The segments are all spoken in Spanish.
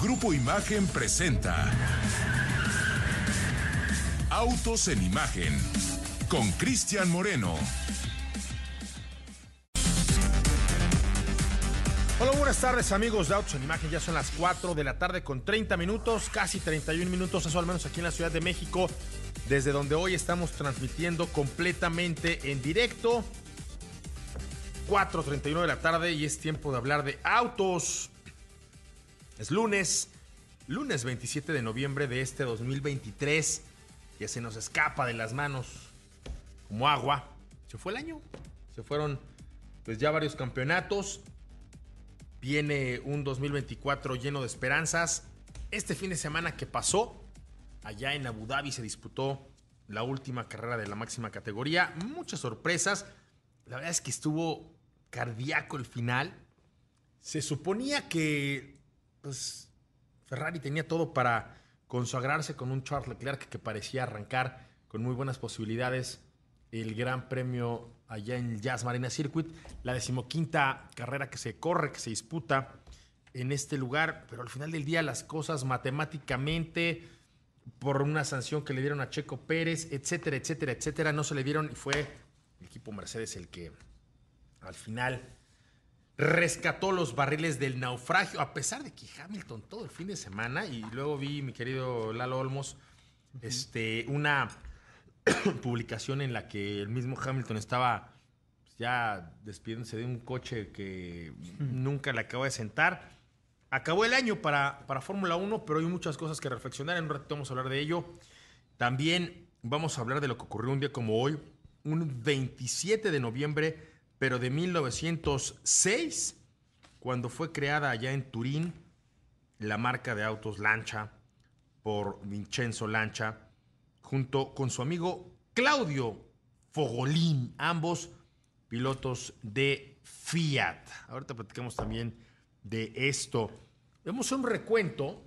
Grupo Imagen presenta Autos en Imagen con Cristian Moreno. Hola, buenas tardes amigos de Autos en Imagen. Ya son las 4 de la tarde con 30 minutos, casi 31 minutos, eso al menos aquí en la Ciudad de México, desde donde hoy estamos transmitiendo completamente en directo. 4.31 de la tarde y es tiempo de hablar de autos. Es lunes, lunes 27 de noviembre de este 2023, que se nos escapa de las manos como agua. Se fue el año, se fueron pues ya varios campeonatos. Viene un 2024 lleno de esperanzas. Este fin de semana que pasó, allá en Abu Dhabi se disputó la última carrera de la máxima categoría. Muchas sorpresas. La verdad es que estuvo cardíaco el final. Se suponía que pues, Ferrari tenía todo para consagrarse con un Charles Leclerc que parecía arrancar con muy buenas posibilidades el Gran Premio allá en Jazz Marina Circuit, la decimoquinta carrera que se corre, que se disputa en este lugar, pero al final del día las cosas matemáticamente, por una sanción que le dieron a Checo Pérez, etcétera, etcétera, etcétera, no se le dieron y fue el equipo Mercedes el que al final rescató los barriles del naufragio, a pesar de que Hamilton todo el fin de semana, y luego vi, mi querido Lalo Olmos, este, una publicación en la que el mismo Hamilton estaba pues, ya despidiéndose de un coche que nunca le acabó de sentar. Acabó el año para, para Fórmula 1, pero hay muchas cosas que reflexionar. En un ratito vamos a hablar de ello. También vamos a hablar de lo que ocurrió un día como hoy, un 27 de noviembre, pero de 1906, cuando fue creada allá en Turín la marca de autos Lancia por Vincenzo Lancia junto con su amigo Claudio Fogolín, ambos pilotos de Fiat. Ahorita platicamos también de esto. Vemos un recuento,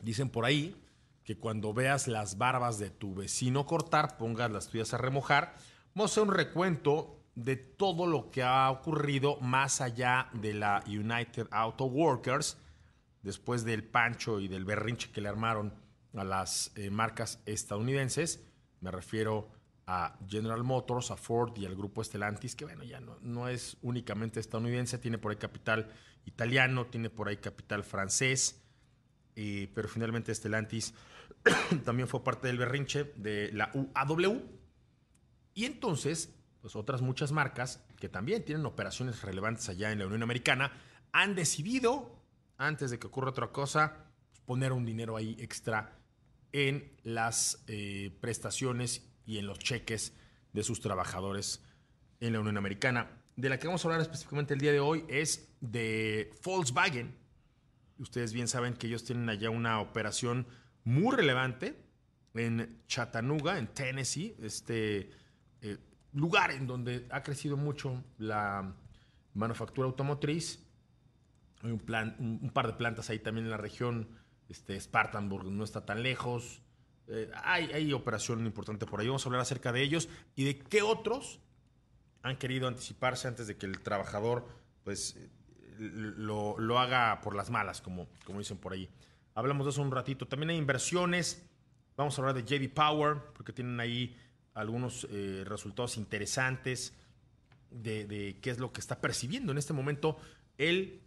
dicen por ahí, que cuando veas las barbas de tu vecino cortar, pongas las tuyas a remojar. Vamos a hacer un recuento de todo lo que ha ocurrido más allá de la United Auto Workers, después del pancho y del berrinche que le armaron a las eh, marcas estadounidenses. Me refiero a General Motors, a Ford y al grupo Stellantis, que bueno, ya no, es únicamente estadounidense, tiene por ahí capital italiano, tiene por ahí capital francés, eh, pero finalmente Stellantis también fue parte del berrinche de la UAW. Y entonces, pues otras muchas marcas que también tienen operaciones relevantes allá en la Unión Americana han decidido, antes de que ocurra otra cosa, poner un dinero ahí extra en las eh, prestaciones y en los cheques de sus trabajadores en la Unión Americana. De la que vamos a hablar específicamente el día de hoy es de Volkswagen. Ustedes bien saben que ellos tienen allá una operación muy relevante en Chattanooga, en Tennessee, este eh, lugar en donde ha crecido mucho la manufactura automotriz. Hay un, par de plantas ahí también en la región este, Spartanburg no está tan lejos. Eh, hay, hay operación importante por ahí. Vamos a hablar acerca de ellos y de qué otros han querido anticiparse antes de que el trabajador pues, lo, lo haga por las malas, como, como dicen por ahí. Hablamos de eso un ratito. También hay inversiones. Vamos a hablar de JD Power, porque tienen ahí algunos eh, resultados interesantes de, qué es lo que está percibiendo en este momento el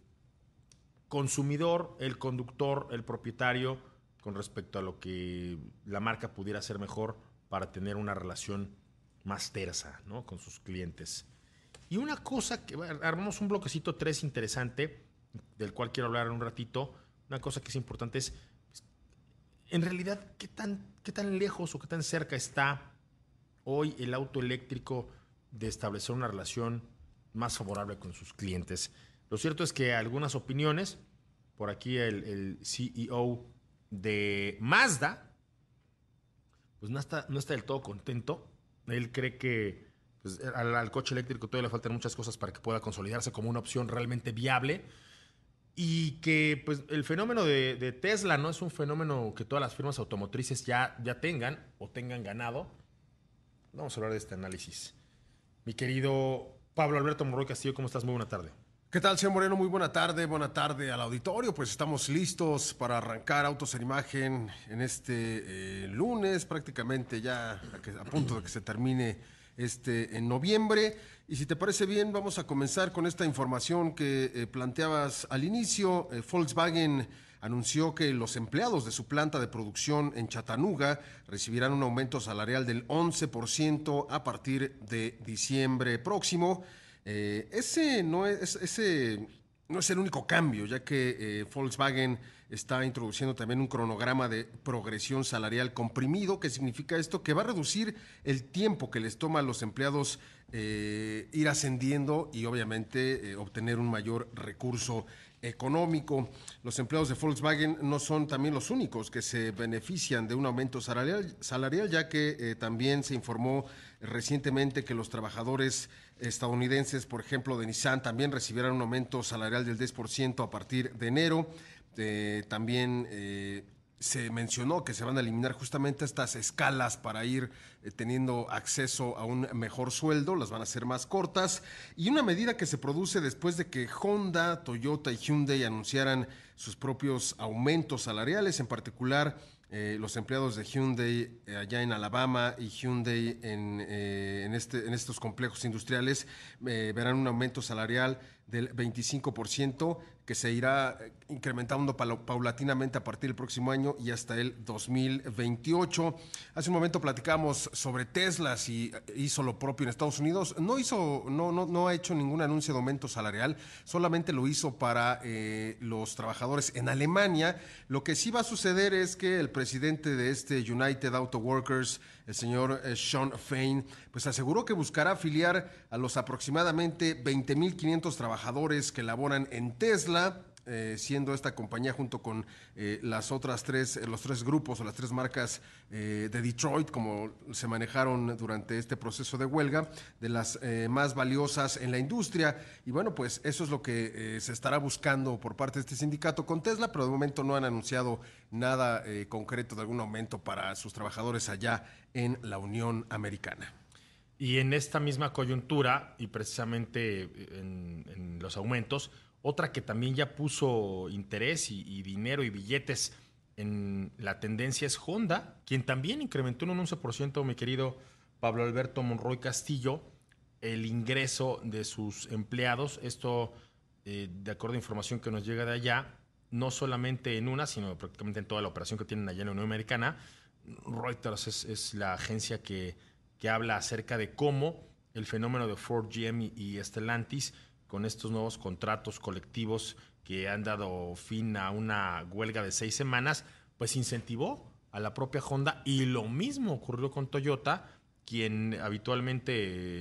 consumidor, el conductor, el propietario, con respecto a lo que la marca pudiera hacer mejor para tener una relación más tersa ¿no? con sus clientes. Y una cosa que armamos un bloquecito 3 interesante, del cual quiero hablar en un ratito. Una cosa que es importante es, en realidad, ¿qué tan, qué tan lejos o qué tan cerca está hoy el auto eléctrico de establecer una relación más favorable con sus clientes? Lo cierto es que algunas opiniones, por aquí el, el CEO de Mazda, pues no está, no está del todo contento. Él cree que pues, al, coche eléctrico todavía le faltan muchas cosas para que pueda consolidarse como una opción realmente viable. Y que pues, el fenómeno de, de, Tesla no es un fenómeno que todas las firmas automotrices ya, ya tengan o tengan ganado. Vamos a hablar de este análisis. Mi querido Pablo Alberto Morroy Castillo, ¿cómo estás? Muy buena tarde. ¿Qué tal, señor Moreno? Muy buena tarde, buena tarde al auditorio. Pues estamos listos para arrancar Autos en Imagen en este eh, lunes, prácticamente ya a, punto de que se termine este en noviembre. Y si te parece bien, vamos a comenzar con esta información que eh, planteabas al inicio. Eh, Volkswagen anunció que los empleados de su planta de producción en Chattanooga recibirán un aumento salarial del 11% a partir de diciembre próximo. Eh, ese, no es, ese no es el único cambio, ya que eh, Volkswagen está introduciendo también un cronograma de progresión salarial comprimido. ¿Qué significa esto? Que va a reducir el tiempo que les toma a los empleados eh, ir ascendiendo y obviamente obtener un mayor recurso económico. Los empleados de Volkswagen no son también los únicos que se benefician de un aumento salarial, salarial ya que también se informó recientemente que los trabajadores estadounidenses, por ejemplo, de Nissan, también recibirán un aumento salarial del 10% a partir de enero. Eh, también eh, se mencionó que se van a eliminar justamente estas escalas para ir eh, teniendo acceso a un mejor sueldo, las van a hacer más cortas. Y una medida que se produce después de que Honda, Toyota y Hyundai anunciaran sus propios aumentos salariales, en particular eh, los empleados de Hyundai eh, allá en Alabama y Hyundai en, este, en estos complejos industriales verán un aumento salarial del 25% que se irá incrementando paulatinamente a partir del próximo año y hasta el 2028. Hace un momento platicamos sobre Tesla, si hizo lo propio en Estados Unidos. No hizo, no, no, no ha hecho ningún anuncio de aumento salarial, solamente lo hizo para eh, los trabajadores en Alemania. Lo que sí va a suceder es que el presidente de este United Auto Workers, el señor eh, Sean Fain, pues aseguró que buscará afiliar a los aproximadamente 20.500 trabajadores que laboran en Tesla eh, siendo esta compañía junto con eh, las otras tres, eh, los tres grupos o las tres marcas de Detroit, como se manejaron durante este proceso de huelga, de las más valiosas en la industria. Y bueno, pues eso es lo que se estará buscando por parte de este sindicato con Tesla, pero de momento no han anunciado nada concreto de algún aumento para sus trabajadores allá en la Unión Americana. Y en esta misma coyuntura, y precisamente en los aumentos, otra que también ya puso interés y, dinero y billetes en la tendencia es Honda, quien también incrementó en un 11%, mi querido Pablo Alberto Monroy Castillo, el ingreso de sus empleados. Esto, eh, de acuerdo a información que nos llega de allá, no solamente en una, sino prácticamente en toda la operación que tienen allá en la Unión Americana. Reuters es, la agencia que, que, habla acerca de cómo el fenómeno de Ford, GM y Stellantis con estos nuevos contratos colectivos que han dado fin a una huelga de seis semanas, pues incentivó a la propia Honda y lo mismo ocurrió con Toyota, quien habitualmente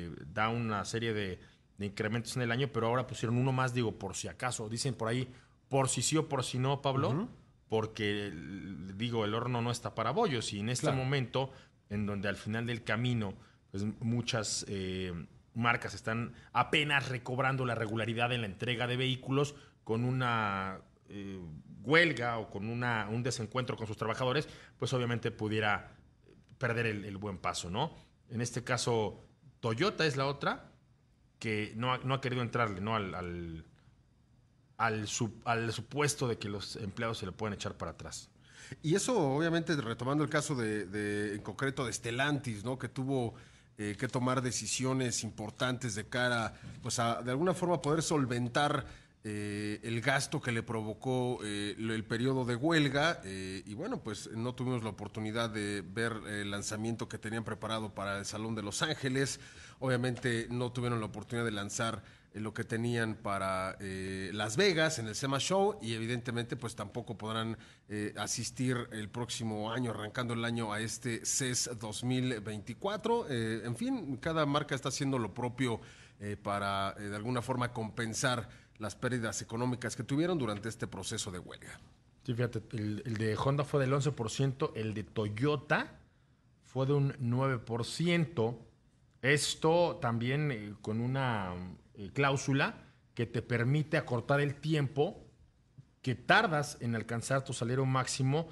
eh, da una serie de, incrementos en el año, pero ahora pusieron uno más, digo, por si acaso, dicen por ahí, por si sí o por si no, Pablo, porque digo, el horno no está para bollos y en este momento, en donde al final del camino, pues muchas... Eh, marcas están apenas recobrando la regularidad en la entrega de vehículos con una eh, huelga o con una, un desencuentro con sus trabajadores, pues obviamente pudiera perder el, buen paso, ¿no? En este caso, Toyota es la otra que no ha, querido entrarle, ¿no? Al, al, al, supuesto de que los empleados se le pueden echar para atrás. Y eso, obviamente, retomando el caso de en concreto de Stellantis, ¿no? Que tuvo eh, que tomar decisiones importantes de cara, pues a de alguna forma poder solventar eh, el gasto que le provocó eh, el periodo de huelga y bueno, pues no tuvimos la oportunidad de ver el lanzamiento que tenían preparado para el Salón de Los Ángeles, obviamente no tuvieron la oportunidad de lanzar lo que tenían para eh, Las Vegas en el SEMA Show y evidentemente pues tampoco podrán eh, asistir el próximo año, arrancando el año a este CES 2024. Eh, en fin, cada marca está haciendo lo propio para de alguna forma compensar las pérdidas económicas que tuvieron durante este proceso de huelga. Sí, fíjate, el, el de Honda fue del 11%, el de Toyota fue de un 9%. Esto también con una eh, cláusula que te permite acortar el tiempo que tardas en alcanzar tu salario máximo,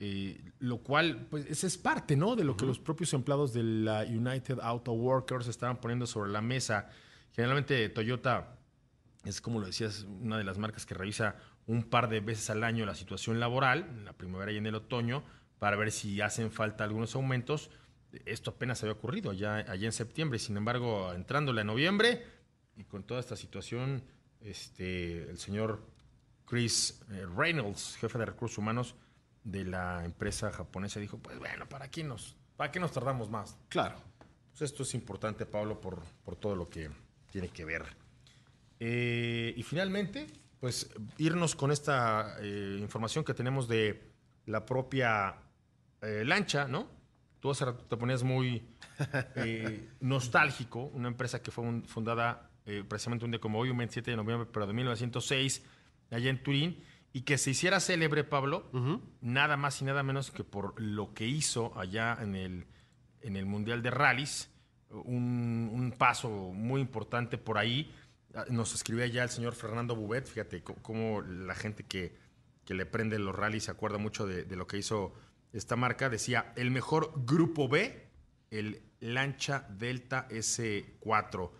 eh, lo cual, pues, esa es parte, ¿no? De lo que los propios empleados de la United Auto Workers estaban poniendo sobre la mesa. Generalmente Toyota es como lo decías, una de las marcas que revisa un par de veces al año la situación laboral, en la primavera y en el otoño, para ver si hacen falta algunos aumentos. Esto apenas había ocurrido allá, allá en septiembre, sin embargo, entrándole a noviembre y con toda esta situación, este, el señor Chris eh, Reynolds, jefe de recursos humanos de la empresa japonesa, dijo, pues bueno, ¿para qué nos, para qué nos tardamos más? Claro. Pues esto es importante, Pablo, por, por todo lo que tiene que ver. Eh, y finalmente, pues irnos con esta eh, información que tenemos de la propia eh, lancha, ¿no? Tú hace rato te ponías muy nostálgico, una empresa que fue fundada precisamente un día como hoy, un 27 de noviembre, pero de 1906, allá en Turín, y que se hiciera célebre, Pablo, nada más y nada menos que por lo que hizo allá en el, en el Mundial de Rallys, un, un paso muy importante por ahí Ah, nos escribía ya el señor Fernando Bubet, fíjate cómo la gente que, le prende los rallies se acuerda mucho de, lo que hizo esta marca. Decía, el mejor grupo B, el Lancha Delta S4.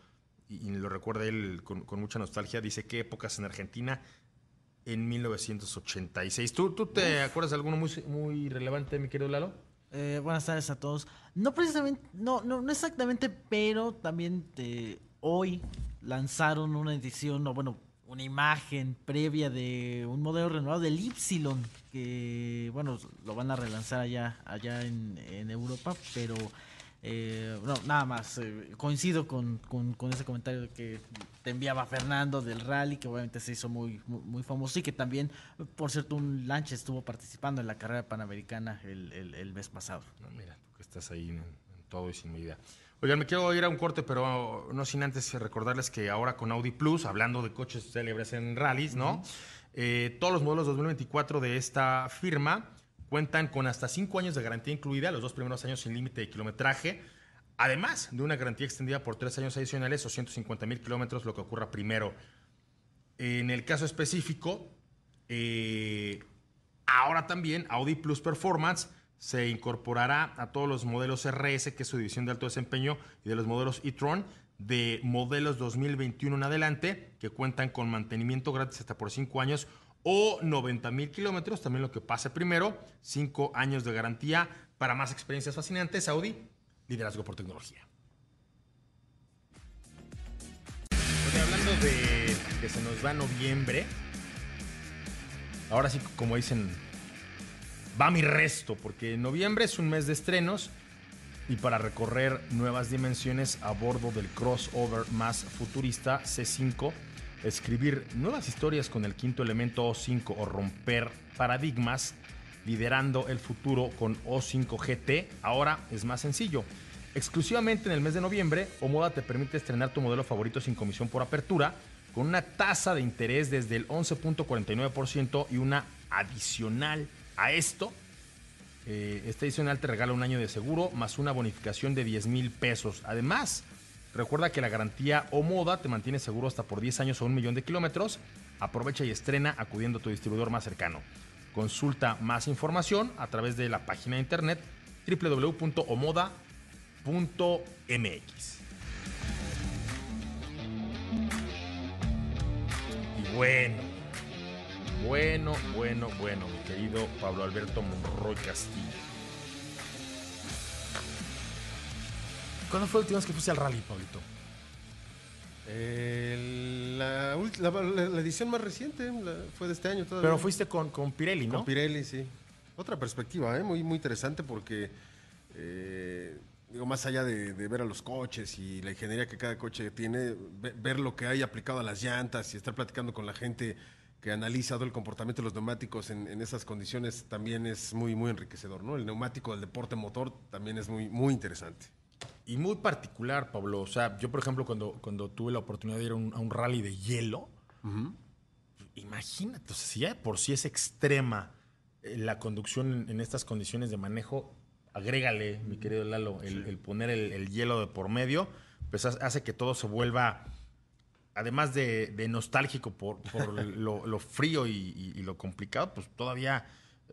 Y, lo recuerda él con, mucha nostalgia. Dice, ¿qué épocas en Argentina? En 1986. ¿Tú, tú te acuerdas de alguno muy, muy relevante, mi querido Lalo? Eh, buenas tardes a todos. No precisamente, no, no, no exactamente, pero también te, hoy lanzaron una edición, o bueno, una imagen previa de un modelo renovado del Y, que bueno, lo van a relanzar allá, allá en, Europa, pero eh, no, nada más, eh, coincido con, ese comentario que te enviaba Fernando del rally, que obviamente se hizo muy, muy, famoso y que también, por cierto, un lancha estuvo participando en la carrera panamericana el, mes pasado. mira, tú que estás ahí en, todo y sin medida. Oigan, me quiero ir a un corte, pero no sin antes recordarles que ahora con Audi Plus, hablando de coches célebres en rallies, ¿no? Eh, todos los modelos 2024 de esta firma cuentan con hasta 5 años de garantía incluida, los dos primeros años sin límite de kilometraje, además de una garantía extendida por 3 años adicionales o 150 mil kilómetros, lo que ocurra primero. En el caso específico, eh, ahora también Audi Plus Performance se incorporará a todos los modelos RS, que es su división de alto desempeño, y de los modelos e-tron de modelos 2021 en adelante, que cuentan con mantenimiento gratis hasta por 5 años o 90 mil kilómetros, también lo que pase primero, 5 años de garantía. Para más experiencias fascinantes, Audi, liderazgo por tecnología. hablando de que se nos va noviembre, ahora sí, como dicen va mi resto, porque noviembre es un mes de estrenos y para recorrer nuevas dimensiones a bordo del crossover más futurista C5, escribir nuevas historias con el quinto elemento O5 o romper paradigmas, liderando el futuro con O5 GT, ahora es más sencillo. Exclusivamente en el mes de noviembre, Omoda te permite estrenar tu modelo favorito sin comisión por apertura, con una tasa de interés desde el 11.49% y una adicional a esto, eh, este adicional te regala un año de seguro más una bonificación de 10 mil pesos. Además, recuerda que la garantía o te mantiene seguro hasta por 10 años o un millón de kilómetros. Aprovecha y estrena acudiendo a tu distribuidor más cercano. Consulta más información a través de la página de internet www.omoda.mx. Y bueno, bueno, bueno, bueno, mi querido Pablo Alberto Monroy Castillo. ¿Cuándo fue la última vez que fuiste al rally, Pablito? la, edición más reciente fue de este año todavía. Pero fuiste con, con Pirelli, ¿no? Con Pirelli, sí. Otra perspectiva, ¿eh? muy, muy interesante porque, eh, digo, más allá de, ver a los coches y la ingeniería que cada coche tiene, ver lo que hay aplicado a las llantas y estar platicando con la gente que ha analizado el comportamiento de los neumáticos en, esas condiciones también es muy, muy enriquecedor, ¿no? El neumático del deporte motor también es muy, muy interesante. Y muy particular, Pablo. O sea, yo, por ejemplo, cuando, cuando tuve la oportunidad de ir a un, rally de hielo, imagínate, o sea, si ya por sí es extrema eh, la conducción en, estas condiciones de manejo, agrégale, mi querido Lalo, el, poner el, el, hielo de por medio, pues hace que todo se vuelva además de, nostálgico por, lo, frío y, lo complicado, pues todavía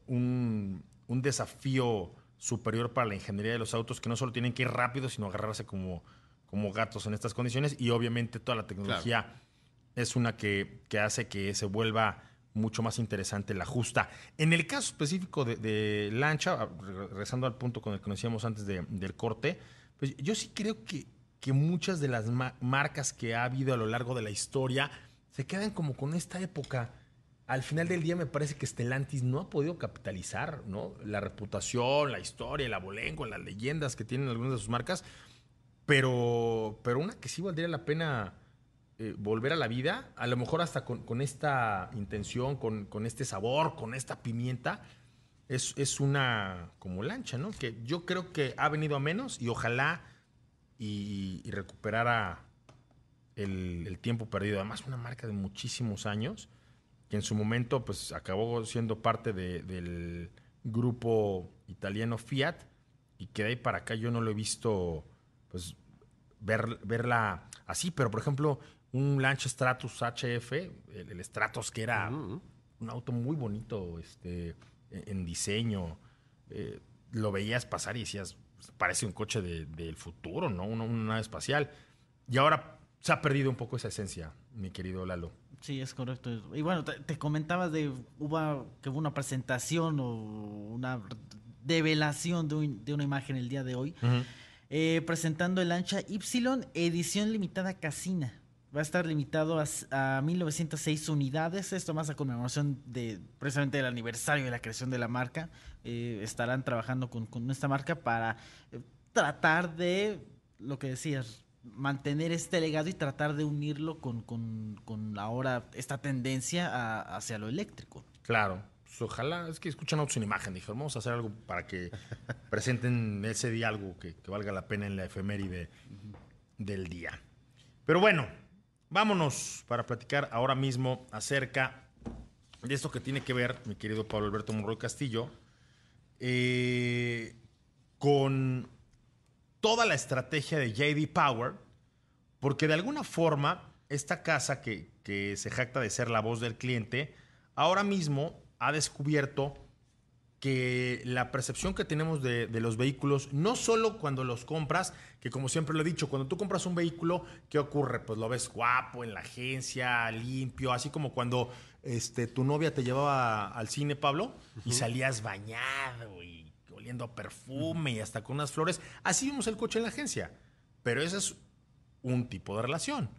un, desafío superior para la ingeniería de los autos que no solo tienen que ir rápido, sino agarrarse como, como gatos en estas condiciones y obviamente toda la tecnología es una que, que hace que se vuelva mucho más interesante la justa. En el caso específico de, de Lancha, ah, re- regresando al punto con el que nos decíamos antes de- del corte, pues yo sí creo que, que muchas de las ma- marcas que ha habido a lo largo de la historia se quedan como con esta época. Al final del día me parece que Stellantis no ha podido capitalizar ¿no? la reputación, la historia, el abolengo, las leyendas que tienen algunas de sus marcas, pero, pero una que sí valdría la pena eh, volver a la vida, a lo mejor hasta con, esta intención, con, con este sabor, con esta pimienta, es, es una como lancha, ¿no? Que yo creo que ha venido a menos y ojalá y, y recuperara el, el tiempo perdido. Además, una marca de muchísimos años que en su momento pues acabó siendo parte de- del grupo italiano Fiat y que de ahí para acá yo no lo he visto pues ver, verla así, pero por ejemplo un Lancia Stratus HF, el, el Stratus que era un auto muy bonito este, en, en diseño, eh, lo veías pasar y decías, "Pues, parece un coche de- del futuro, ¿no? Una, una nave espacial. Y ahora se ha perdido un poco esa esencia, mi querido Lalo. Sí, es correcto. Y bueno, te, te comentabas de hubo, que hubo una presentación o una develación de, un- de una imagen el día de hoy, eh, presentando el Ancha Y edición limitada Casina. Va a estar limitado a, a 1906 unidades. Esto más a conmemoración de precisamente el aniversario de la creación de la marca. Eh, estarán trabajando con, con esta marca para eh, tratar de, lo que decías, mantener este legado y tratar de unirlo con, con, con ahora esta tendencia a- hacia lo eléctrico. Claro. Pues ojalá, es que escuchan autos sin imagen. Dijeron, vamos a hacer algo para que presenten ese día algo que, que valga la pena en la efeméride del día. Pero bueno, vámonos para platicar ahora mismo acerca de esto que tiene que ver, mi querido Pablo Alberto Monroy Castillo, eh, con toda la estrategia de JD Power, porque de alguna forma esta casa que, que se jacta de ser la voz del cliente, ahora mismo ha descubierto que la percepción que tenemos de, de los vehículos, no solo cuando los compras, que como siempre lo he dicho, cuando tú compras un vehículo, ¿qué ocurre? Pues lo ves guapo en la agencia, limpio, así como cuando este, tu novia te llevaba al cine, Pablo, y salías bañado y oliendo a perfume y hasta con unas flores. Así vimos el coche en la agencia. Pero ese es un tipo de relación.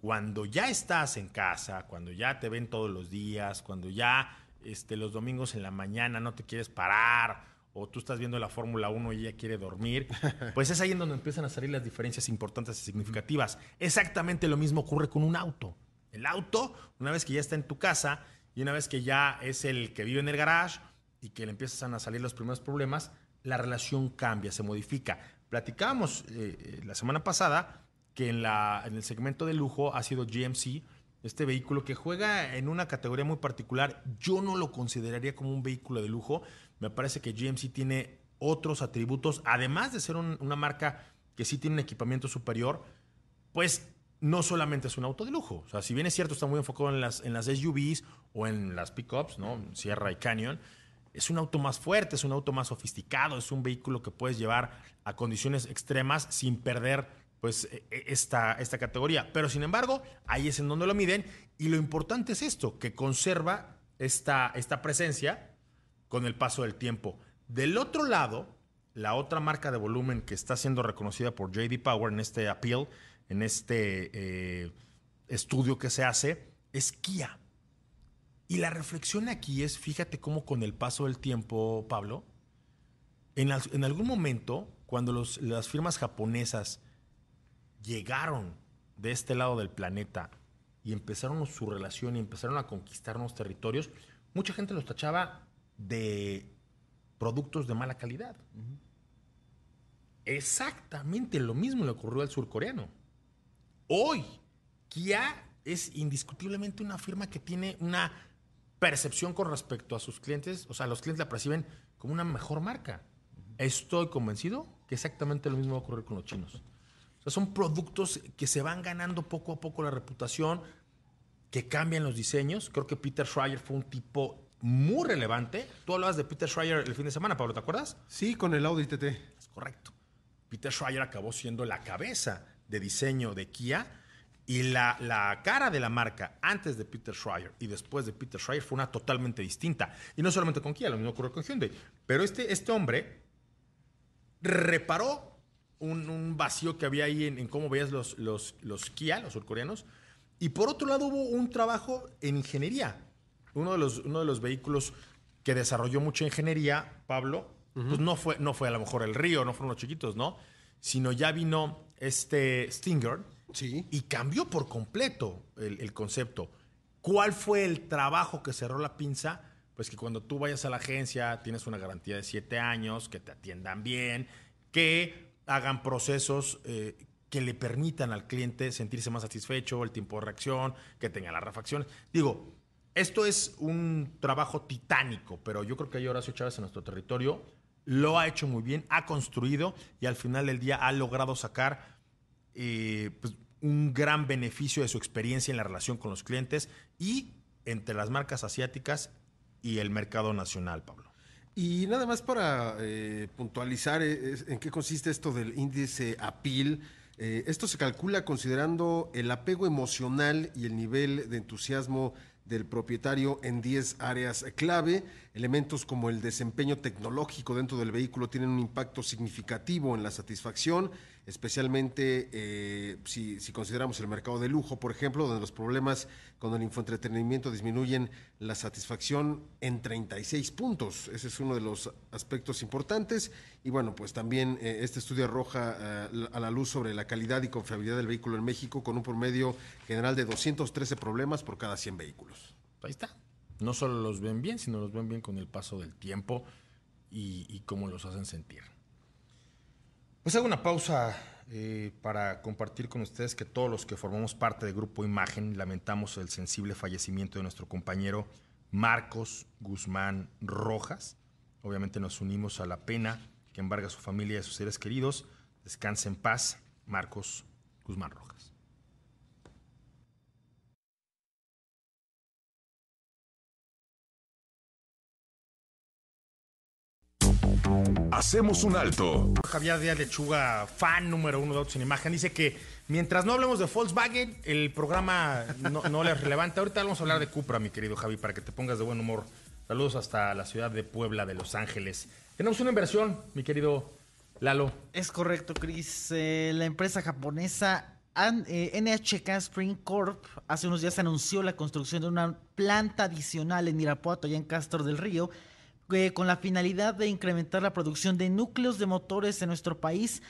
Cuando ya estás en casa, cuando ya te ven todos los días, cuando ya este, los domingos en la mañana no te quieres parar, o tú estás viendo la Fórmula 1 y ella quiere dormir, pues es ahí en donde empiezan a salir las diferencias importantes y significativas. Exactamente lo mismo ocurre con un auto. El auto, una vez que ya está en tu casa y una vez que ya es el que vive en el garage y que le empiezan a salir los primeros problemas, la relación cambia, se modifica. Platicábamos eh, eh, la semana pasada que en, la, en el segmento de lujo ha sido GMC, este vehículo que juega en una categoría muy particular. Yo no lo consideraría como un vehículo de lujo. Me parece que GMC tiene otros atributos, además de ser un- una marca que sí tiene un equipamiento superior, pues no solamente es un auto de lujo. O sea, si bien es cierto, está muy enfocado en las, en las SUVs o en las pickups, ¿no? Sierra y Canyon, es un auto más fuerte, es un auto más sofisticado, es un vehículo que puedes llevar a condiciones extremas sin perder pues e- e- esta, esta categoría. Pero sin embargo, ahí es en donde lo miden y lo importante es esto, que conserva esta, esta presencia con el paso del tiempo. Del otro lado, la otra marca de volumen que está siendo reconocida por JD Power en este appeal, en este eh, estudio que se hace, es Kia. Y la reflexión aquí es, fíjate cómo con el paso del tiempo, Pablo, en, al- en algún momento, cuando los- las firmas japonesas llegaron de este lado del planeta y empezaron su relación y empezaron a conquistar nuevos territorios, mucha gente los tachaba de productos de mala calidad. Exactamente lo mismo le ocurrió al surcoreano. Hoy, Kia es indiscutiblemente una firma que tiene una percepción con respecto a sus clientes, o sea, los clientes la perciben como una mejor marca. Estoy convencido que exactamente lo mismo va a ocurrir con los chinos. O sea, son productos que se van ganando poco a poco la reputación, que cambian los diseños. Creo que Peter Schreier fue un tipo muy relevante. Tú hablabas de Peter Schreier el fin de semana, Pablo, ¿te acuerdas? Sí, con el Audi TT. Es correcto. Peter Schreier acabó siendo la cabeza de diseño de Kia Y la, la, cara de la marca antes de Peter Schreier y después de Peter Schreier fue una totalmente distinta. Y no solamente con Kia, lo mismo ocurrió con Hyundai. Pero este, este hombre reparó un, un, vacío que había ahí en, en cómo veías los, los, los, Kia, los surcoreanos. Y por otro lado hubo un trabajo en ingeniería. Uno de los, uno de los vehículos que desarrolló mucha ingeniería, Pablo, uh -huh. pues no fue, no fue a lo mejor el Río, no fueron los chiquitos, ¿no? Sino ya vino este Stinger y cambió por completo el, concepto. ¿Cuál fue el trabajo que cerró la pinza? Pues que cuando tú vayas a la agencia tienes una garantía de siete años, que te atiendan bien, que hagan procesos eh, que le permitan al cliente sentirse más satisfecho, el tiempo de reacción, que tenga las refacciones. Digo, esto es un trabajo titánico, pero yo creo que hay Horacio Chávez en nuestro territorio lo ha hecho muy bien, ha construido y al final del día ha logrado sacar eh, pues, un gran beneficio de su experiencia en la relación con los clientes y entre las marcas asiáticas y el mercado nacional, Pablo. Y nada más para eh, puntualizar eh, en qué consiste esto del índice APIL. Esto se calcula considerando el apego emocional y el nivel de entusiasmo del propietario en 10 áreas clave. Elementos como el desempeño tecnológico dentro del vehículo tienen un impacto significativo en la satisfacción, especialmente eh, si, si, consideramos el mercado de lujo, por ejemplo, donde los problemas con el infoentretenimiento disminuyen la satisfacción en 36 puntos. Ese es uno de los aspectos importantes. Y bueno, pues también eh, este estudio arroja eh, a la luz sobre la calidad y confiabilidad del vehículo en México con un promedio general de 213 problemas por cada 100 vehículos. Ahí está. No solo los ven bien, sino los ven bien con el paso del tiempo y, y cómo los hacen sentir. Pues hago una pausa eh, para compartir con ustedes que todos los que formamos parte del Grupo Imagen lamentamos el sensible fallecimiento de nuestro compañero Marcos Guzmán Rojas. Obviamente nos unimos a la pena que embarga a su familia y a sus seres queridos. Descanse en paz, Marcos Guzmán Rojas. Hacemos un alto. Javier Díaz Lechuga, fan número uno de Autos en Imagen, dice que mientras no hablemos de Volkswagen, el programa no, no le es relevante. Ahorita vamos a hablar de Cupra, mi querido Javi, para que te pongas de buen humor. Saludos hasta la ciudad de Puebla, de Los Ángeles. Tenemos una inversión, mi querido Lalo. Es correcto, Chris. Eh, la empresa japonesa eh, NHK Spring Corp hace unos días anunció la construcción de una planta adicional en Irapuato, allá en Castro del Río, eh, con la finalidad de incrementar la producción de núcleos de motores en nuestro país.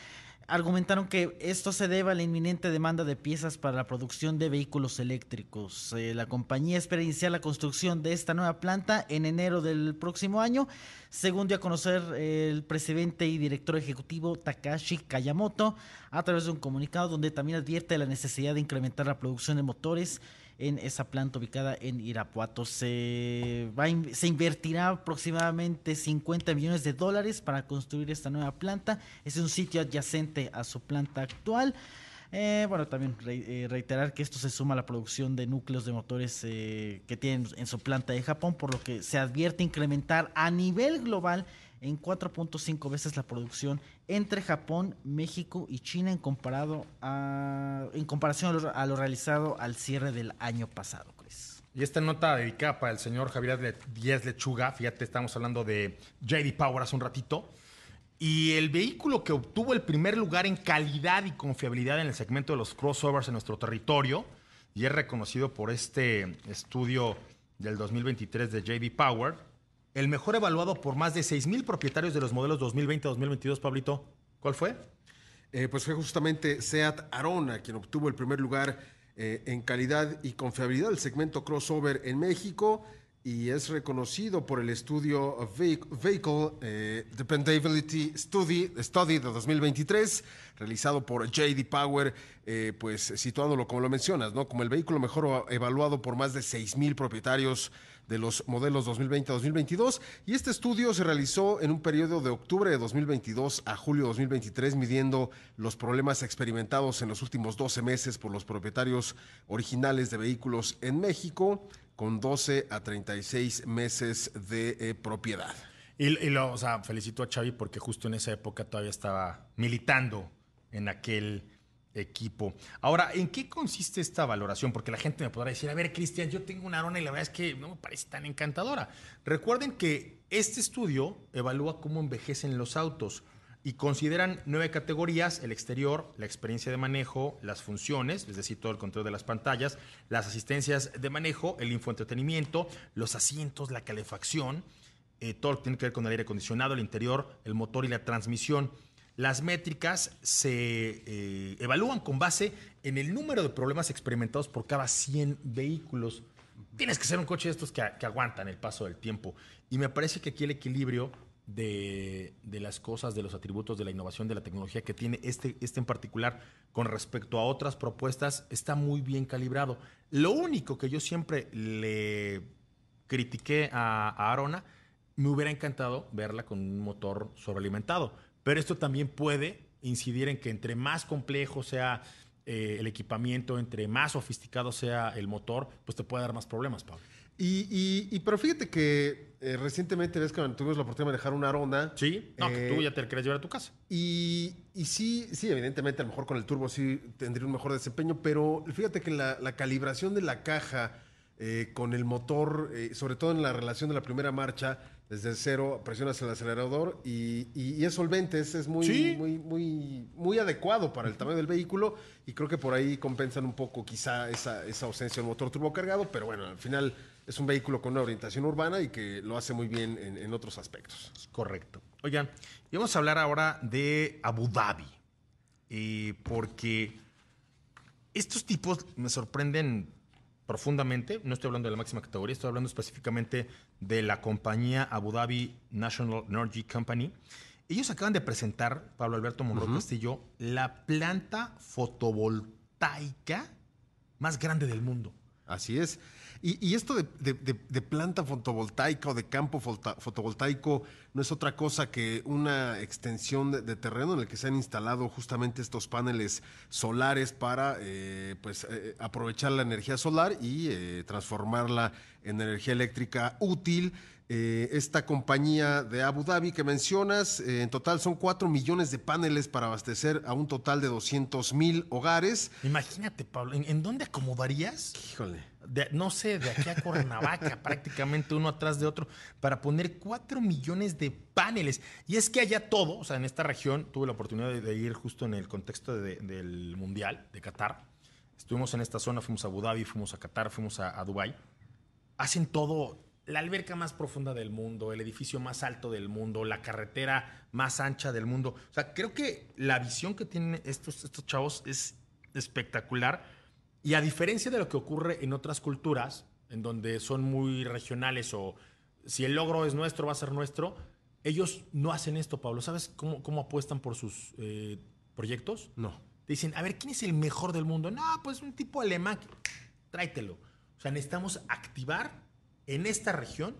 Argumentaron que esto se debe a la inminente demanda de piezas para la producción de vehículos eléctricos. Eh, la compañía espera iniciar la construcción de esta nueva planta en enero del próximo año, según dio a conocer eh, el presidente y director ejecutivo Takashi Kayamoto a través de un comunicado donde también advierte la necesidad de incrementar la producción de motores en esa planta ubicada en Irapuato. Se, va, se invertirá aproximadamente 50 millones de dólares para construir esta nueva planta. Es un sitio adyacente a su planta actual. Eh, bueno, también eh, reiterar que esto se suma a la producción de núcleos de motores eh, que tienen en su planta de Japón, por lo que se advierte incrementar a nivel global en 4.5 veces la producción entre Japón, México y China en, comparado a, en comparación a lo, a lo realizado al cierre del año pasado, Chris. Y esta nota dedicada para el señor Javier Díaz Lechuga, fíjate, estamos hablando de JD Power hace un ratito, y el vehículo que obtuvo el primer lugar en calidad y confiabilidad en el segmento de los crossovers en nuestro territorio, y es reconocido por este estudio del 2023 de JD Power, el mejor evaluado por más de 6.000 propietarios de los modelos 2020-2022, Pablito. ¿Cuál fue? Eh, pues fue justamente Seat Arona quien obtuvo el primer lugar eh, en calidad y confiabilidad del segmento crossover en México y es reconocido por el estudio Vehicle eh, Dependability Study, Study de 2023, realizado por JD Power, pues situándolo como lo mencionas, ¿no? Como el vehículo mejor evaluado por más de 6.000 propietarios de los modelos 2020-2022 y este estudio se realizó en un periodo de octubre de 2022 a julio de 2023 midiendo los problemas experimentados en los últimos 12 meses por los propietarios originales de vehículos en México con 12 a 36 meses de eh, propiedad. Y, y lo, o sea, felicito a Xavi porque justo en esa época todavía estaba militando en aquel equipo. Ahora, ¿en qué consiste esta valoración? Porque la gente me podrá decir, a ver, Cristian, yo tengo una Arona y la verdad es que no me parece tan encantadora. Recuerden que este estudio evalúa cómo envejecen los autos y consideran nueve categorías, el exterior, la experiencia de manejo, las funciones, es decir, todo el control de las pantallas, las asistencias de manejo, el infoentretenimiento, los asientos, la calefacción, eh, todo lo que tiene que ver con el aire acondicionado, el interior, el motor y la transmisión. Las métricas se eh, evalúan con base en el número de problemas experimentados por cada 100 vehículos. Tienes que ser un coche de estos que, aguantan el paso del tiempo. Y me parece que aquí el equilibrio de, de, las cosas, de los atributos, de la innovación, de la tecnología que tiene este, este en particular con respecto a otras propuestas está muy bien calibrado. Lo único que yo siempre le critiqué a, a Arona, me hubiera encantado verla con un motor sobrealimentado pero esto también puede incidir en que entre más complejo sea eh, el equipamiento, entre más sofisticado sea el motor, pues te puede dar más problemas, Pablo. Y, y, y pero fíjate que eh, recientemente ves que tuvimos la oportunidad de manejar una Arona. Sí, no, que tú ya te querías llevar a tu casa. Y, y, sí, sí, evidentemente a lo mejor con el turbo sí tendría un mejor desempeño, pero fíjate que la, la calibración de la caja eh, con el motor, eh, sobre todo en la relación de la primera marcha, desde cero presionas el acelerador y, y, y es solvente, es, es muy, Sí. muy, muy, muy adecuado para el tamaño del vehículo y creo que por ahí compensan un poco quizá esa, esa ausencia del motor turbocargado, pero bueno, al final es un vehículo con una orientación urbana y que lo hace muy bien en, en otros aspectos. Correcto. Oigan, y vamos a hablar ahora de Abu Dhabi, eh, porque estos tipos me sorprenden profundamente. No estoy hablando de la máxima categoría, estoy hablando específicamente de la compañía Abu Dhabi National Energy Company. Ellos acaban de presentar, Pablo Alberto Monroy Castillo, la planta fotovoltaica más grande del mundo. Así es. Y, y esto de, de- de- de planta fotovoltaica o de campo volta- fotovoltaico no es otra cosa que una extensión de, de terreno en el que se han instalado justamente estos paneles solares para eh, pues, eh, aprovechar la energía solar y eh, transformarla en energía eléctrica útil. Eh, esta compañía de Abu Dhabi que mencionas, eh, en total son 4 millones de paneles para abastecer a un total de 200 mil hogares. Imagínate, Pablo, ¿en, en dónde acomodarías? Híjole. No sé, de aquí a Cuernavaca, prácticamente uno atrás de otro, para poner 4 millones de paneles. Y es que allá todo, o sea, en esta región, tuve la oportunidad de, ir justo en el contexto de- del Mundial de Qatar. Estuvimos en esta zona, fuimos a Abu Dhabi, fuimos a Qatar, fuimos a, a Dubái. Hacen todo, la alberca más profunda del mundo, el edificio más alto del mundo, la carretera más ancha del mundo. O sea, creo que la visión que tienen estos, estos chavos es espectacular. Y a diferencia de lo que ocurre en otras culturas, en donde son muy regionales o si el logro es nuestro, va a ser nuestro, ellos no hacen esto, Pablo. ¿Sabes cómo, cómo apuestan por sus eh, proyectos? No. Te dicen, a ver, ¿quién es el mejor del mundo? No, pues un tipo alemán. Tráetelo. O sea, necesitamos activar en esta región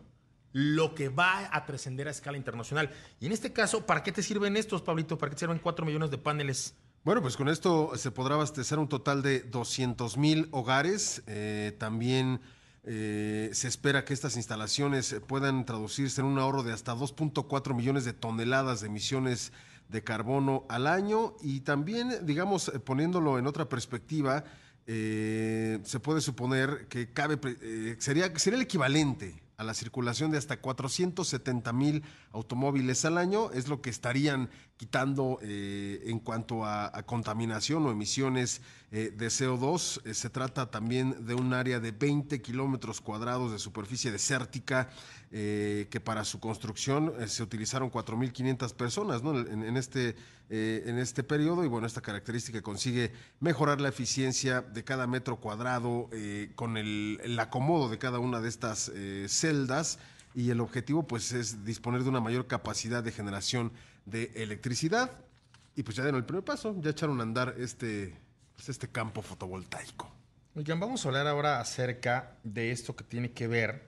lo que va a trascender a escala internacional. Y en este caso, ¿para qué te sirven estos, Pablito? ¿Para qué te sirven 4 millones de paneles? Bueno, pues con esto se podrá abastecer un total de 200 mil hogares. Eh, también eh, se espera que estas instalaciones puedan traducirse en un ahorro de hasta 2.4 millones de toneladas de emisiones de carbono al año. Y también, digamos, eh, poniéndolo en otra perspectiva, se puede suponer que cabe, eh, sería, sería el equivalente a la circulación de hasta 470 mil automóviles al año, es lo que estarían quitando eh, en cuanto a, contaminación o emisiones eh, de CO2. Eh, se trata también de un área de 20 kilómetros cuadrados de superficie desértica, eh, que para su construcción eh, se utilizaron 4.500 personas ¿no? en, este, eh, en este periodo y bueno, esta característica consigue mejorar la eficiencia de cada metro cuadrado con el, acomodo de cada una de estas celdas y el objetivo pues es disponer de una mayor capacidad de generación de electricidad y pues ya dieron el primer paso, ya echaron a andar este, pues, este campo fotovoltaico. Oigan, vamos a hablar ahora acerca de esto que tiene que ver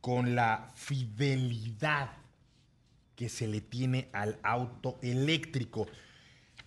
con la fidelidad que se le tiene al auto eléctrico.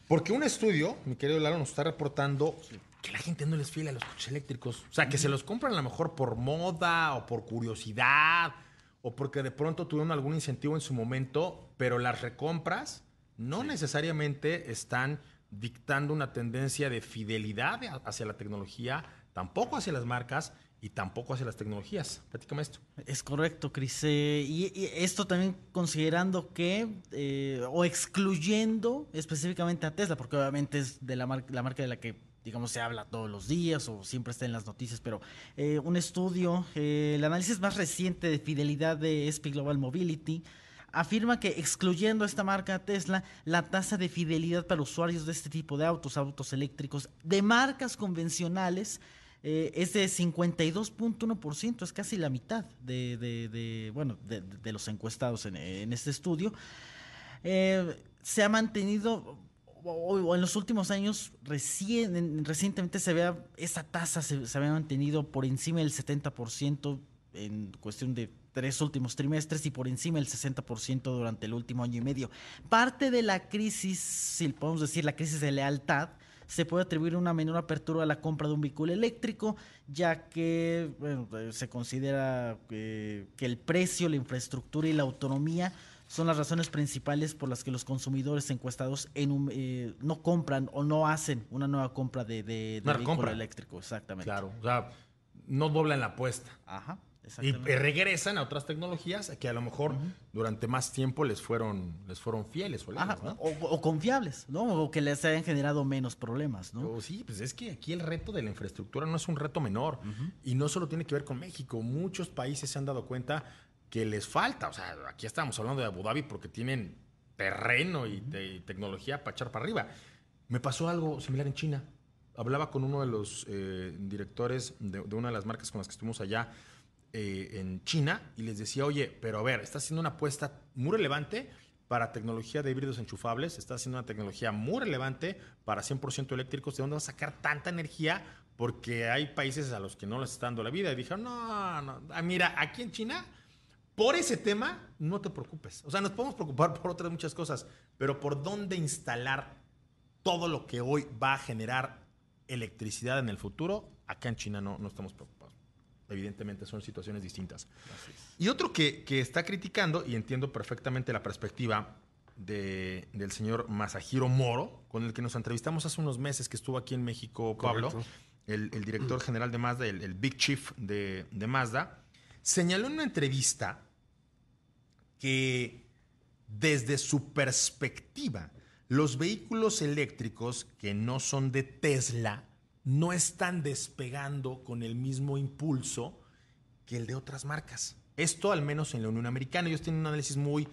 Porque un estudio, mi querido Lalo, nos está reportando que la gente no les fiel a los coches eléctricos. O sea, que se los compran a lo mejor por moda o por curiosidad o porque de pronto tuvieron algún incentivo en su momento, pero las recompras no necesariamente están dictando una tendencia de fidelidad hacia la tecnología, tampoco hacia las marcas y tampoco hacia las tecnologías. Platícame esto. Es correcto, Cris. Eh, y, esto también considerando que, eh, o excluyendo específicamente a Tesla, porque obviamente es de la, la marca de la que digamos, se habla todos los días o siempre está en las noticias, pero eh, un estudio, el análisis más reciente de fidelidad de SP Global Mobility, afirma que excluyendo esta marca Tesla, la tasa de fidelidad para usuarios de este tipo de autos, autos eléctricos, de marcas convencionales, eh, es de 52.1%, es casi la mitad de, bueno, de, los encuestados en, este estudio. Eh, se ha mantenido, o, en los últimos años, recién, recientemente se vea, esa tasa se, se había mantenido por encima del 70% en cuestión de tres últimos trimestres y por encima del 60% durante el último año y medio. Parte de la crisis, si podemos decir la crisis de lealtad, se puede atribuir una menor apertura a la compra de un vehículo eléctrico, ya que eh, se considera que, el precio, la infraestructura y la autonomía son las razones principales por las que los consumidores encuestados en eh, no compran o no hacen una nueva compra de, de, vehículo eléctrico. Exactamente. Claro, o sea, no doblan la apuesta. Ajá. Y regresan a otras tecnologías que a lo mejor durante más tiempo les fueron, les fueron fieles o, confiables, ¿no? O que les hayan generado menos problemas, ¿no? sí, pues es que aquí el reto de la infraestructura no es un reto menor. Y no solo tiene que ver con México. Muchos países se han dado cuenta que les falta. O sea, aquí estamos hablando de Abu Dhabi porque tienen terreno y, tecnología para echar para arriba. Me pasó algo similar en China. Hablaba con uno de los eh, directores de, de una de las marcas con las que estuvimos allá eh, en China y les decía, oye, pero a ver, está haciendo una apuesta muy relevante para tecnología de híbridos enchufables, está haciendo una tecnología muy relevante para 100% eléctricos, ¿de dónde va a sacar tanta energía? Porque hay países a los que no les está dando la vida. Y dijeron, no, no, ah, mira, aquí en China, por ese tema, no te preocupes. O sea, nos podemos preocupar por otras muchas cosas, pero por dónde instalar todo lo que hoy va a generar electricidad en el futuro, acá en China no, no estamos preocupados evidentemente son situaciones distintas. Y otro que, está criticando, y entiendo perfectamente la perspectiva del señor Masahiro Moro, con el que nos entrevistamos hace unos meses que estuvo aquí en México, Pablo, el, director general de Mazda, el, Big Chief de, de Mazda, señaló en una entrevista que desde su perspectiva, los vehículos eléctricos que no son de Tesla no están despegando con el mismo impulso que el de otras marcas. Esto al menos en la Unión Americana. Ellos tienen un análisis muy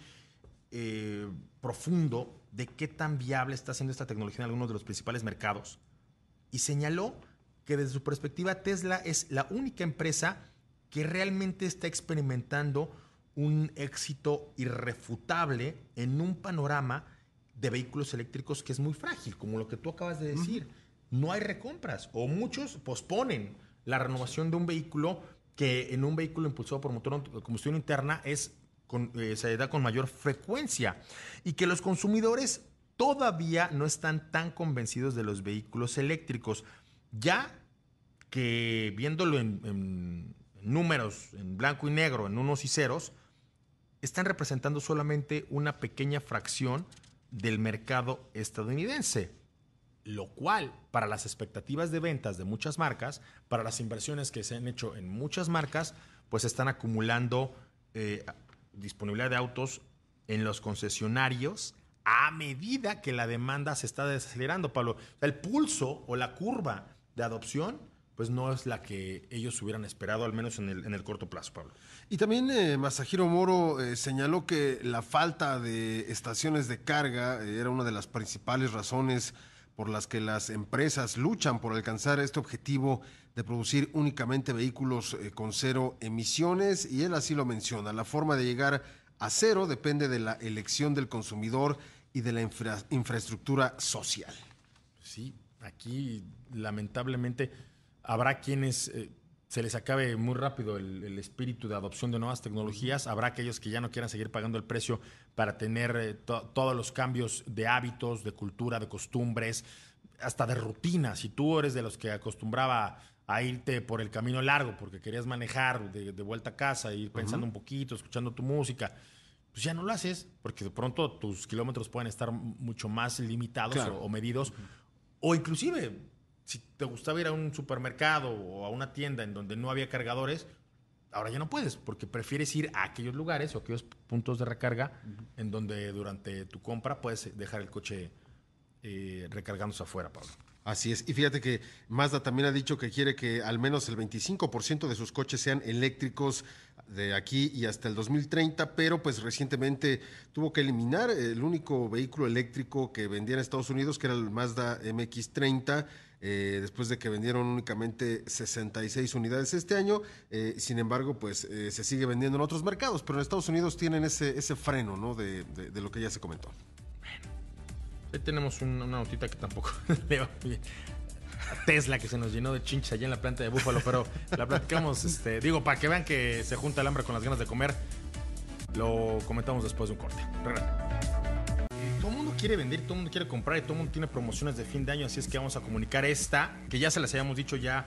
eh, profundo de qué tan viable está siendo esta tecnología en algunos de los principales mercados. Y señaló que desde su perspectiva Tesla es la única empresa que realmente está experimentando un éxito irrefutable en un panorama de vehículos eléctricos que es muy frágil, como lo que tú acabas de decir no hay recompras o muchos posponen la renovación de un vehículo que en un vehículo impulsado por motor de combustión interna es eh, se da con mayor frecuencia y que los consumidores todavía no están tan convencidos de los vehículos eléctricos, ya que viéndolo en números, en blanco y negro, en unos y ceros, están representando solamente una pequeña fracción del mercado estadounidense lo cual para las expectativas de ventas de muchas marcas, para las inversiones que se han hecho en muchas marcas, pues están acumulando eh, disponibilidad de autos en los concesionarios a medida que la demanda se está desacelerando, Pablo. El pulso o la curva de adopción pues no es la que ellos hubieran esperado, al menos en el, corto plazo, Pablo. Y también eh, Masahiro Moro eh, señaló que la falta de estaciones de carga era una de las principales razones por las que las empresas luchan por alcanzar este objetivo de producir únicamente vehículos eh, con cero emisiones y él así lo menciona. La forma de llegar a cero depende de la elección del consumidor y de la infraestructura social. Sí, aquí lamentablemente habrá quienes eh, se les acabe muy rápido el, espíritu de adopción de nuevas tecnologías. Habrá aquellos que ya no quieran seguir pagando el precio para tener eh, todos los cambios de hábitos, de cultura, de costumbres, hasta de rutina. Si tú eres de los que acostumbraba a irte por el camino largo porque querías manejar de, vuelta a casa, ir pensando un poquito, escuchando tu música, pues ya no lo haces, porque de pronto tus kilómetros pueden estar mucho más limitados Claro. o, o medidos. O inclusive, si te gustaba ir a un supermercado o a una tienda en donde no había cargadores, ahora ya no puedes, porque prefieres ir a aquellos lugares o aquellos puntos de recarga en donde durante tu compra puedes dejar el coche eh, recargándose afuera, Pablo. Así es. Y fíjate que Mazda también ha dicho que quiere que al menos el 25% de sus coches sean eléctricos de aquí y hasta el 2030, pero pues recientemente tuvo que eliminar el único vehículo eléctrico que vendía en Estados Unidos, que era el Mazda MX30. Eh, después de que vendieron únicamente 66 unidades este año, eh, sin embargo, pues eh, se sigue vendiendo en otros mercados, pero en Estados Unidos tienen ese, ese freno, ¿no? De, de- de lo que ya se comentó. Ahí tenemos un- una notita que tampoco le va bien. Tesla que se nos llenó de chinches allá en la planta de Búfalo, pero la platicamos, este, digo, para que vean que se junta el hambre con las ganas de comer, lo comentamos después de un corte. Todo el mundo quiere vender, todo el mundo quiere comprar y todo el mundo tiene promociones de fin de año, así es que vamos a comunicar esta, que ya se las habíamos dicho ya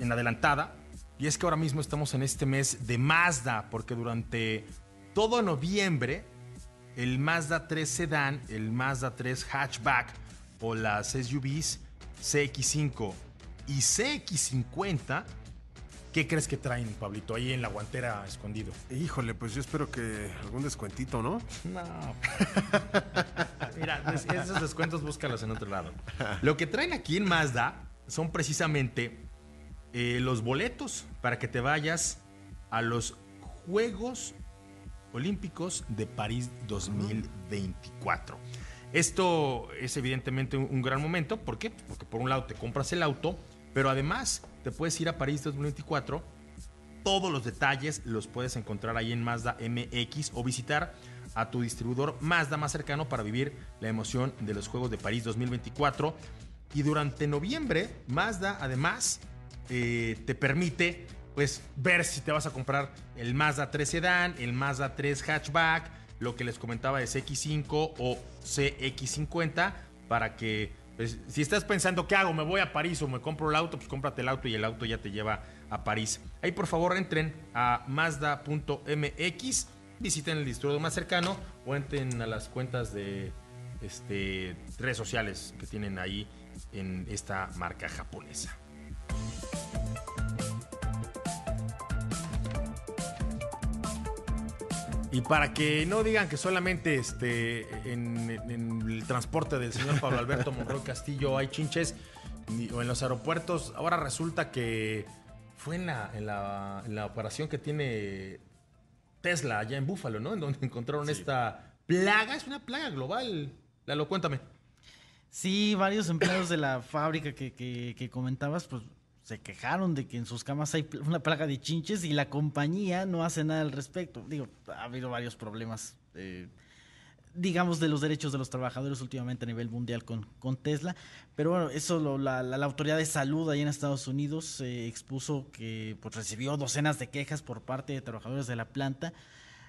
en adelantada. Y es que ahora mismo estamos en este mes de Mazda, porque durante todo noviembre el Mazda 3 Sedan, el Mazda 3 Hatchback o las SUVs CX5 y CX50, ¿qué crees que traen, Pablito, ahí en la guantera escondido? Híjole, pues yo espero que algún descuentito, ¿no? No. Mira, es- esos descuentos búscalos en otro lado. Lo que traen aquí en Mazda son precisamente eh, los boletos para que te vayas a los Juegos Olímpicos de París 2024. Esto es evidentemente un gran momento. ¿Por qué? Porque por un lado te compras el auto, pero además te puedes ir a París 2024 todos los detalles los puedes encontrar ahí en Mazda MX o visitar a tu distribuidor Mazda más cercano para vivir la emoción de los Juegos de París 2024. Y durante noviembre, Mazda además eh, te permite pues ver si te vas a comprar el Mazda 3 Sedan, el Mazda 3 Hatchback, lo que les comentaba de CX5 o CX50 para que pues, si estás pensando qué hago, me voy a París o me compro el auto, pues cómprate el auto y el auto ya te lleva a París. Ahí por favor entren a mazda.mx, visiten el distribuidor más cercano o entren a las cuentas de este, redes sociales que tienen ahí en esta marca japonesa. Y para que no digan que solamente este, en, en el transporte del señor Pablo Alberto Monroy Castillo hay chinches ni- o en los aeropuertos, ahora resulta que fue en la, en la, en la operación que tiene Tesla allá en Búfalo, ¿no? En donde encontraron esta plaga, es una plaga global. Lalo, cuéntame. Sí, varios empleados de la fábrica que, que- que comentabas, pues se quejaron de que en sus camas hay una plaga de chinches y la compañía no hace nada al respecto. Digo, ha habido varios problemas, eh, digamos, de los derechos de los trabajadores últimamente a nivel mundial con, con Tesla. Pero bueno, eso lo- la, la- autoridad de salud ahí en Estados Unidos eh, expuso que pues, recibió docenas de quejas por parte de trabajadores de la planta.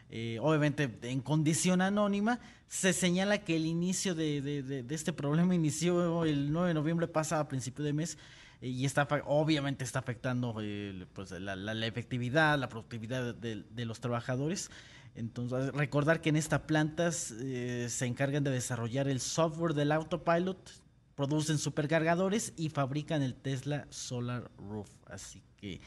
Eh, obviamente en condición anónima, se señala que el inicio de, de- este problema inició el 9 de noviembre pasado, a principio de mes, y está obviamente está afectando eh, pues, la, la- la efectividad, la productividad de, de los trabajadores. Entonces, recordar que en esta planta eh, se encargan de desarrollar el software del autopilot, producen supercargadores y fabrican el Tesla Solar Roof. Así que,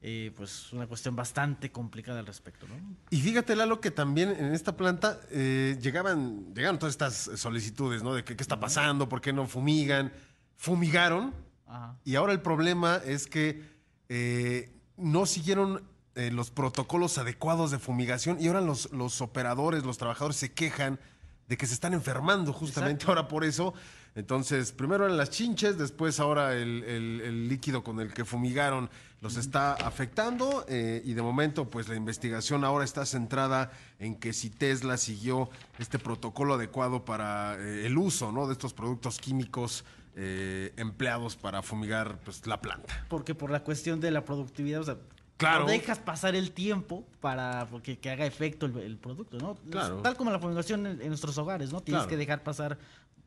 eh, pues, una cuestión bastante complicada al respecto, ¿no? Y fíjate, Lalo, que también en esta planta eh, llegaban, llegaron todas estas solicitudes, ¿no? De que, qué está pasando, por qué no fumigan. Fumigaron Ajá. y ahora el problema es que eh, no siguieron eh, los protocolos adecuados de fumigación y ahora los, los operadores, los trabajadores se quejan de que se están enfermando justamente ahora por eso. Entonces, primero eran las chinches, después ahora el, el- el líquido con el que fumigaron los está afectando eh, y de momento pues la investigación ahora está centrada en que si Tesla siguió este protocolo adecuado para eh, el uso ¿no? de estos productos químicos eh, empleados para fumigar pues, la planta. Porque por la cuestión de la productividad, o sea, Claro. O dejas pasar el tiempo para porque, que haga efecto el, el producto, ¿no? Claro. Tal como la fumigación en, en nuestros hogares, ¿no? Tienes Claro. que dejar pasar,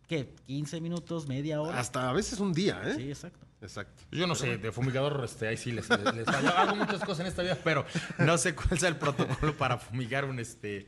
¿qué? 15 minutos, media hora. Hasta a veces un día, ¿eh? Sí, exacto. Exacto. Yo no sé, de fumigador, este, ahí sí les, les, les. Hago muchas cosas en esta vida, pero no sé cuál sea el protocolo para fumigar un, este,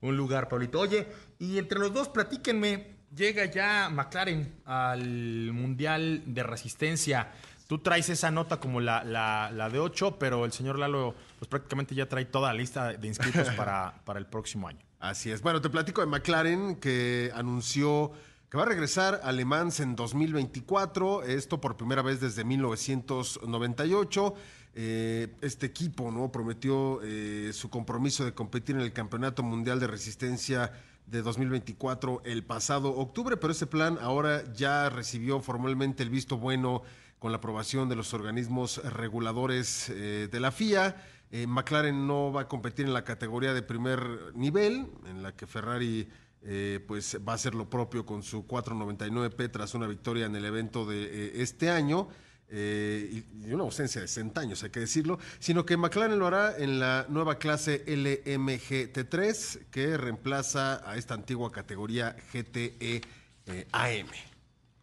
un lugar, Pablito. Oye, y entre los dos, platíquenme. Llega ya McLaren al Mundial de Resistencia. Tú traes esa nota como la, la, la de 8, pero el señor Lalo pues prácticamente ya trae toda la lista de inscritos para, para el próximo año. Así es. Bueno, te platico de McLaren que anunció que va a regresar a Le Mans en 2024, esto por primera vez desde 1998. Eh, este equipo no prometió eh, su compromiso de competir en el Campeonato Mundial de Resistencia de 2024 el pasado octubre, pero ese plan ahora ya recibió formalmente el visto bueno con la aprobación de los organismos reguladores eh, de la FIA. Eh, McLaren no va a competir en la categoría de primer nivel, en la que Ferrari eh, pues va a hacer lo propio con su 499P tras una victoria en el evento de este año. Eh, y, y una ausencia de 60 años, hay que decirlo, sino que McLaren lo hará en la nueva clase LMGT3, que reemplaza a esta antigua categoría GTE eh, AM.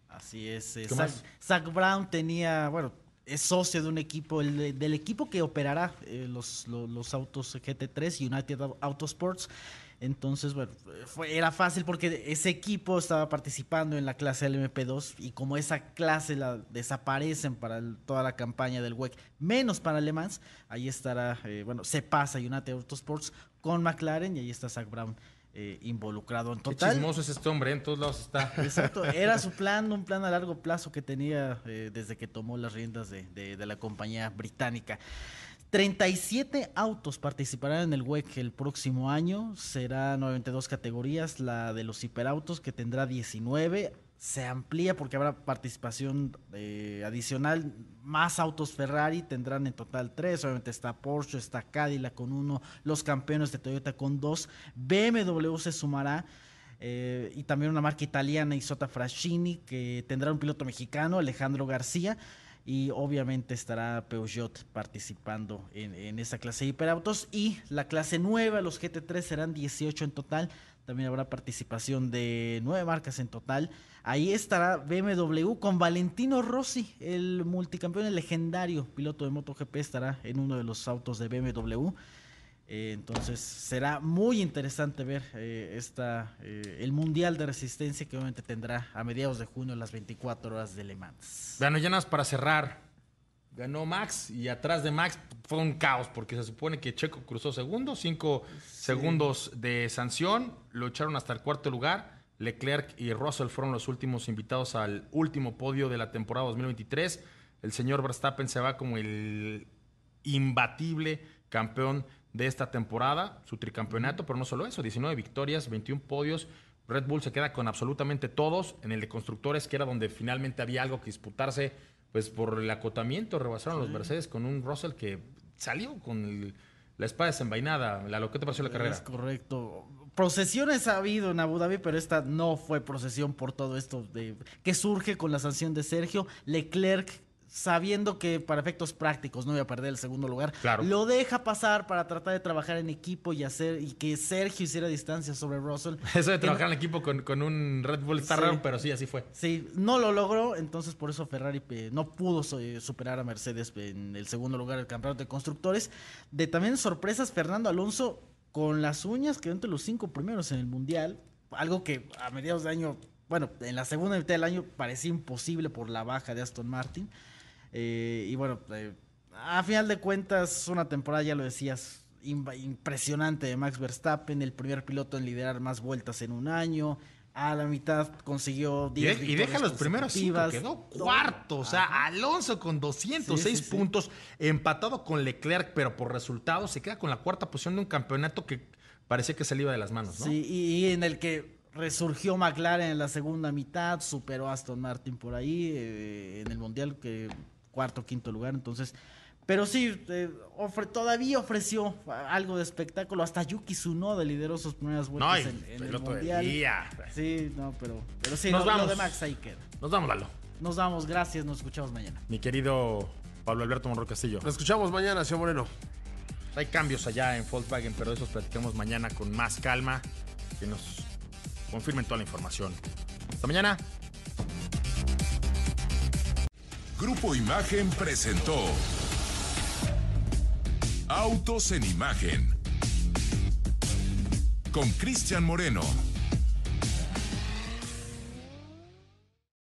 Así es. eh, ¿Qué Zach, Brown tenía, bueno, es socio de un equipo, el de- del equipo que operará eh, los, lo- los, autos GT3, United Autosports. Entonces, bueno, fue, era fácil porque ese equipo estaba participando en la clase LMP2 y como esa clase la desaparecen para el- toda la campaña del WEC, menos para Le Mans, ahí estará, eh, bueno, se pasa United Autosports con McLaren y ahí está Zach Brown eh, involucrado en Qué total. chismoso es este hombre, en todos lados está. Exacto, era su plan, un plan a largo plazo que tenía eh, desde que tomó las riendas de, de- de la compañía británica. 37 autos participarán en el WEC el próximo año, será 92 categorías, la de los hiperautos que tendrá 19, se amplía porque habrá participación eh, adicional, más autos Ferrari tendrán en total 3, obviamente está Porsche, está Cadillac con uno, los campeones de Toyota con dos, BMW se sumará. Eh, y también una marca italiana, Isota Fraschini, que tendrá un piloto mexicano, Alejandro García, y obviamente estará Peugeot participando en, en esa clase de hiperautos. Y la clase nueva, los GT3 serán 18 en total. También habrá participación de nueve marcas en total. Ahí estará BMW con Valentino Rossi, el multicampeón, el legendario piloto de MotoGP, estará en uno de los autos de BMW. Eh, entonces será muy interesante ver eh, esta, eh, el Mundial de Resistencia que obviamente tendrá a mediados de junio las 24 horas de Le Mans. Bueno, ya nada más para cerrar. Ganó Max y atrás de Max fue un caos porque se supone que Checo cruzó segundo, cinco segundos de sanción, lo echaron hasta el cuarto lugar. Leclerc y Russell fueron los últimos invitados al último podio de la temporada 2023. El señor Verstappen se va como el imbatible campeón de esta temporada, su tricampeonato, pero no solo eso, 19 victorias, 21 podios. Red Bull se queda con absolutamente todos. En el de constructores, que era donde finalmente había algo que disputarse, pues por el acotamiento, rebasaron los Mercedes con un Russell que salió con el- la espada desenvainada. Lalo, ¿qué te pareció la carrera? Es correcto. Procesiones ha habido en Abu Dhabi, pero esta no fue procesión por todo esto de que surge con la sanción de Sergio Leclerc. Sabiendo que para efectos prácticos no iba a perder el segundo lugar, Claro. lo deja pasar para tratar de trabajar en equipo y hacer y que Sergio hiciera distancia sobre Russell. Eso de no- trabajar en equipo con, con un Red Bull está Sí. raro, pero sí, así fue. Sí, no lo logró, entonces por eso Ferrari eh, no pudo eh, superar a Mercedes en el segundo lugar del campeonato de constructores. De también sorpresas, Fernando Alonso con las uñas quedó entre los cinco primeros en el mundial, algo que a mediados de año, bueno, en la segunda mitad del año parecía imposible por la baja de Aston Martin. Eh, y bueno, eh, a final de cuentas, una temporada, ya lo decías, impresionante de Max Verstappen, el primer piloto en liderar más vueltas en un año. A la mitad consiguió Y, 10 de- y deja los primeros cinco, quedó cuarto. O sea, Alonso con 206 Sí, sí, sí. puntos, empatado con Leclerc, pero por resultados se queda con la cuarta posición de un campeonato que parecía que se le iba de las manos, ¿no? Sí, y, y en el que resurgió McLaren en la segunda mitad, superó a Aston Martin por ahí eh, en el Mundial, que cuarto, quinto lugar, entonces... Pero sí, eh, ofre- todavía ofreció algo de espectáculo. Hasta Yuki Tsunoda lideró sus primeras vueltas en, en el Mundial. día. Sí, no, pero, pero sí, Nos lo, lo vamos. de Max ahí queda. Nos vamos, Lalo. Nos vamos, gracias, nos escuchamos mañana. Mi querido Pablo Alberto Monroy Castillo. Nos escuchamos mañana, señor Moreno. Hay cambios allá en Volkswagen, pero de esos platicamos mañana con más calma, que nos confirmen toda la información. Hasta mañana. Grupo Imagen presentó Autos en Imagen con Cristian Moreno.